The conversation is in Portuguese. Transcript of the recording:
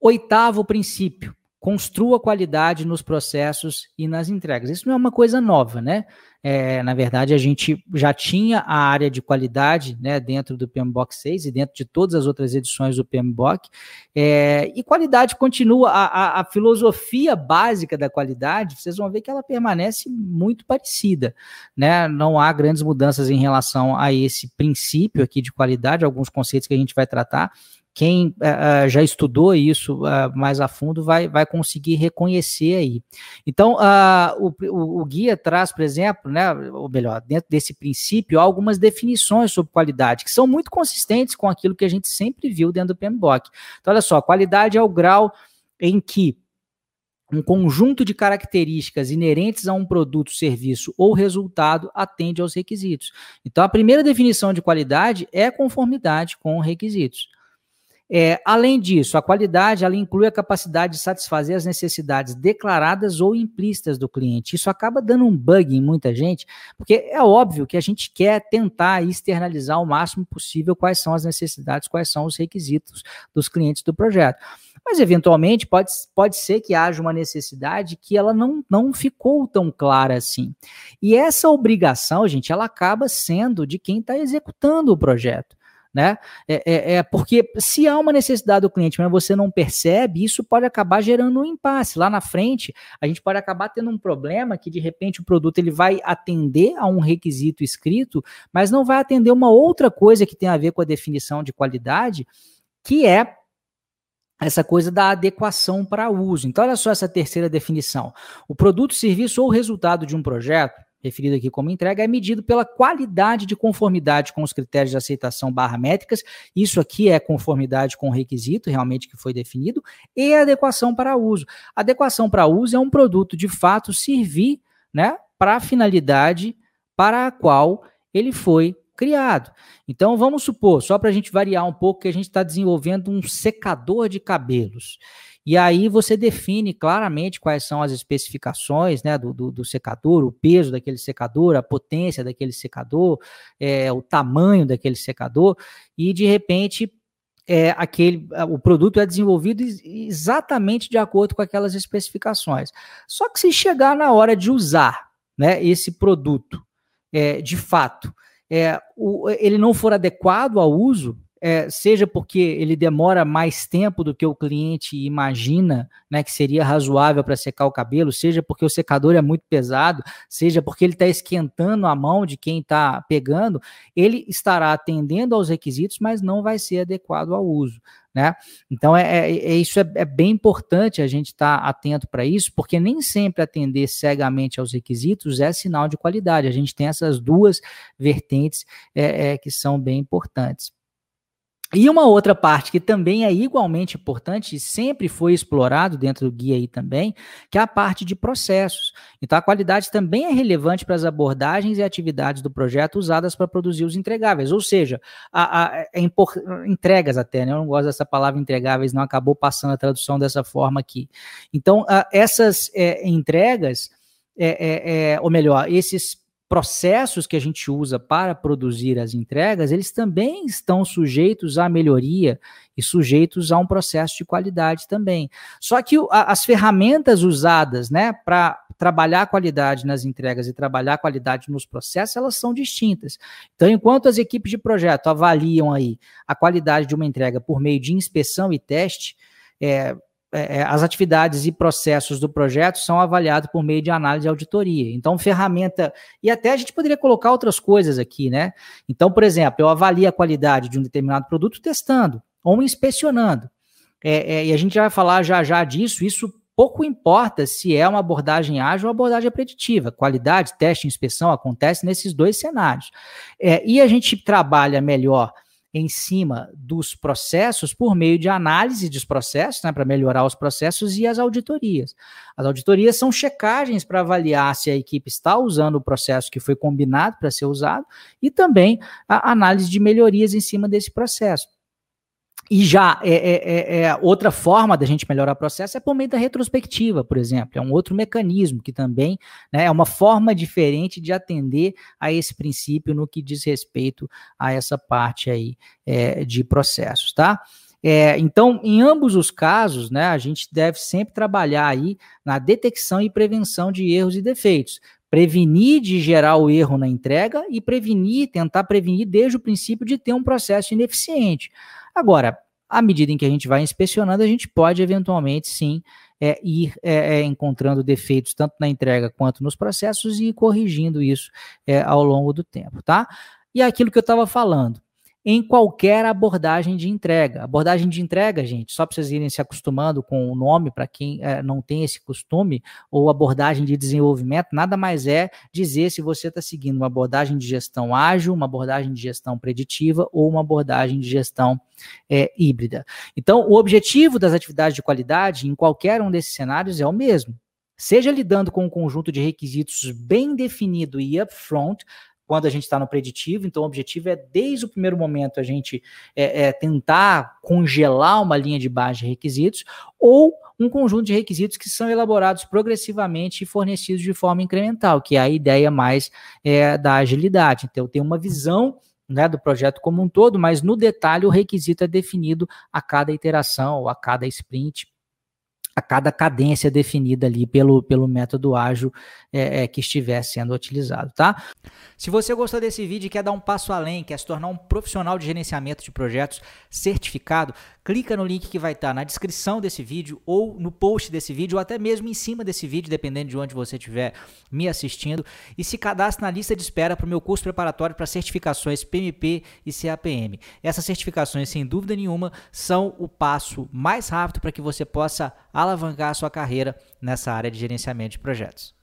Oitavo princípio: construa qualidade nos processos e nas entregas. Isso não é uma coisa nova, né? É, na verdade, a gente já tinha a área de qualidade né, dentro do PMBOK 6 e dentro de todas as outras edições do PMBOK. É, e qualidade continua, a, a, a, filosofia básica da qualidade, vocês vão ver que ela permanece muito parecida. Né? Não há grandes mudanças em relação a esse princípio aqui de qualidade, alguns conceitos que a gente vai tratar quem uh, já estudou isso uh, mais a fundo vai, vai conseguir reconhecer aí. Então, uh, o, o, guia traz, por exemplo, né, ou melhor, dentro desse princípio, algumas definições sobre qualidade, que são muito consistentes com aquilo que a gente sempre viu dentro do PMBOK. Então, olha só, qualidade é o grau em que um conjunto de características inerentes a um produto, serviço ou resultado atende aos requisitos. Então, a primeira definição de qualidade é conformidade com requisitos. É, além disso, a qualidade ela inclui a capacidade de satisfazer as necessidades declaradas ou implícitas do cliente. Isso acaba dando um bug em muita gente, porque é óbvio que a gente quer tentar externalizar o máximo possível quais são as necessidades, quais são os requisitos dos clientes do projeto. Mas, eventualmente, pode, pode ser que haja uma necessidade que ela não, não ficou tão clara assim. E essa obrigação, gente, ela acaba sendo de quem está executando o projeto né? É, é, é, porque se há uma necessidade do cliente, mas você não percebe, isso pode acabar gerando um impasse. Lá na frente, a gente pode acabar tendo um problema que de repente o produto ele vai atender a um requisito escrito, mas não vai atender uma outra coisa que tem a ver com a definição de qualidade, que é essa coisa da adequação para uso. Então, olha só essa terceira definição. O produto, serviço ou resultado de um projeto referido aqui como entrega, é medido pela qualidade de conformidade com os critérios de aceitação barra métricas. Isso aqui é conformidade com o requisito realmente que foi definido, e adequação para uso. Adequação para uso é um produto de fato servir né, para a finalidade para a qual ele foi criado. Então vamos supor, só para a gente variar um pouco, que a gente está desenvolvendo um secador de cabelos. E aí você define claramente quais são as especificações né, do, do, do secador, o peso daquele secador, a potência daquele secador, é, o tamanho daquele secador, e de repente é, aquele, o produto é desenvolvido exatamente de acordo com aquelas especificações. Só que se chegar na hora de usar né, esse produto, é, de fato, é, o, ele não for adequado ao uso, é, seja porque ele demora mais tempo do que o cliente imagina, né, que seria razoável para secar o cabelo, seja porque o secador é muito pesado, seja porque ele está esquentando a mão de quem está pegando, ele estará atendendo aos requisitos, mas não vai ser adequado ao uso. Né? Então, é, é, é isso é, é, bem importante a gente estar tá atento para isso, porque nem sempre atender cegamente aos requisitos é sinal de qualidade. A gente tem essas duas vertentes é, é, que são bem importantes. E uma outra parte que também é igualmente importante e sempre foi explorado dentro do guia aí também, que é a parte de processos. Então a qualidade também é relevante para as abordagens e atividades do projeto usadas para produzir os entregáveis, ou seja, a, a, a é entregas até, né? Eu não gosto dessa palavra entregáveis, não acabou passando a tradução dessa forma aqui. Então a, essas é, entregas, é, é, é ou melhor, esses processos que a gente usa para produzir as entregas, eles também estão sujeitos à melhoria e sujeitos a um processo de qualidade também. Só que as ferramentas usadas né, para trabalhar a qualidade nas entregas e trabalhar a qualidade nos processos, elas são distintas. Então, enquanto as equipes de projeto avaliam aí a qualidade de uma entrega por meio de inspeção e teste, é, é, é, as atividades e processos do projeto são avaliados por meio de análise e auditoria. Então, ferramenta. E até a gente poderia colocar outras coisas aqui, né? Então, por exemplo, eu avalio a qualidade de um determinado produto testando ou inspecionando. É, é, e a gente vai falar já já disso. Isso pouco importa se é uma abordagem ágil ou abordagem preditiva. Qualidade, teste, inspeção acontece nesses dois cenários. É, e a gente trabalha melhor em cima dos processos por meio de análise dos processos, né, para melhorar os processos e as auditorias. As auditorias são checagens para avaliar se a equipe está usando o processo que foi combinado para ser usado e também a análise de melhorias em cima desse processo. E já é, é, é, é, outra forma da gente melhorar o processo é por meio da retrospectiva, por exemplo. É um outro mecanismo que também né, é uma forma diferente de atender a esse princípio no que diz respeito a essa parte aí é, de processos, tá? É, então, em ambos os casos, né, a gente deve sempre trabalhar aí na detecção e prevenção de erros e defeitos. Prevenir de gerar o erro na entrega e prevenir, tentar prevenir desde o princípio de ter um processo ineficiente. Agora, à medida em que a gente vai inspecionando, a gente pode eventualmente sim é, ir é, é, encontrando defeitos tanto na entrega quanto nos processos e ir corrigindo isso é, ao longo do tempo, tá? E aquilo que eu estava falando, em qualquer abordagem de entrega. Abordagem de entrega, gente, só para vocês irem se acostumando com o nome, para quem é, não tem esse costume, ou abordagem de desenvolvimento, nada mais é dizer se você está seguindo uma abordagem de gestão ágil, uma abordagem de gestão preditiva ou uma abordagem de gestão é, híbrida. Então, o objetivo das atividades de qualidade em qualquer um desses cenários é o mesmo. Seja lidando com um conjunto de requisitos bem definido e upfront, quando a gente está no preditivo. Então, o objetivo é, desde o primeiro momento, a gente é, é, tentar congelar uma linha de base de requisitos ou um conjunto de requisitos que são elaborados progressivamente e fornecidos de forma incremental, que é a ideia mais é, da agilidade. Então, tem uma visão né, do projeto como um todo, mas no detalhe o requisito é definido a cada iteração ou a cada sprint a cada cadência definida ali pelo, pelo método ágil é, é, que estiver sendo utilizado, tá? Se você gostou desse vídeo e quer dar um passo além, quer se tornar um profissional de gerenciamento de projetos certificado, clica no link que vai estar na descrição desse vídeo ou no post desse vídeo ou até mesmo em cima desse vídeo, dependendo de onde você estiver me assistindo, e se cadastre na lista de espera para o meu curso preparatório para certificações PMP e CAPM. Essas certificações, sem dúvida nenhuma, são o passo mais rápido para que você possa alavancar a sua carreira nessa área de gerenciamento de projetos.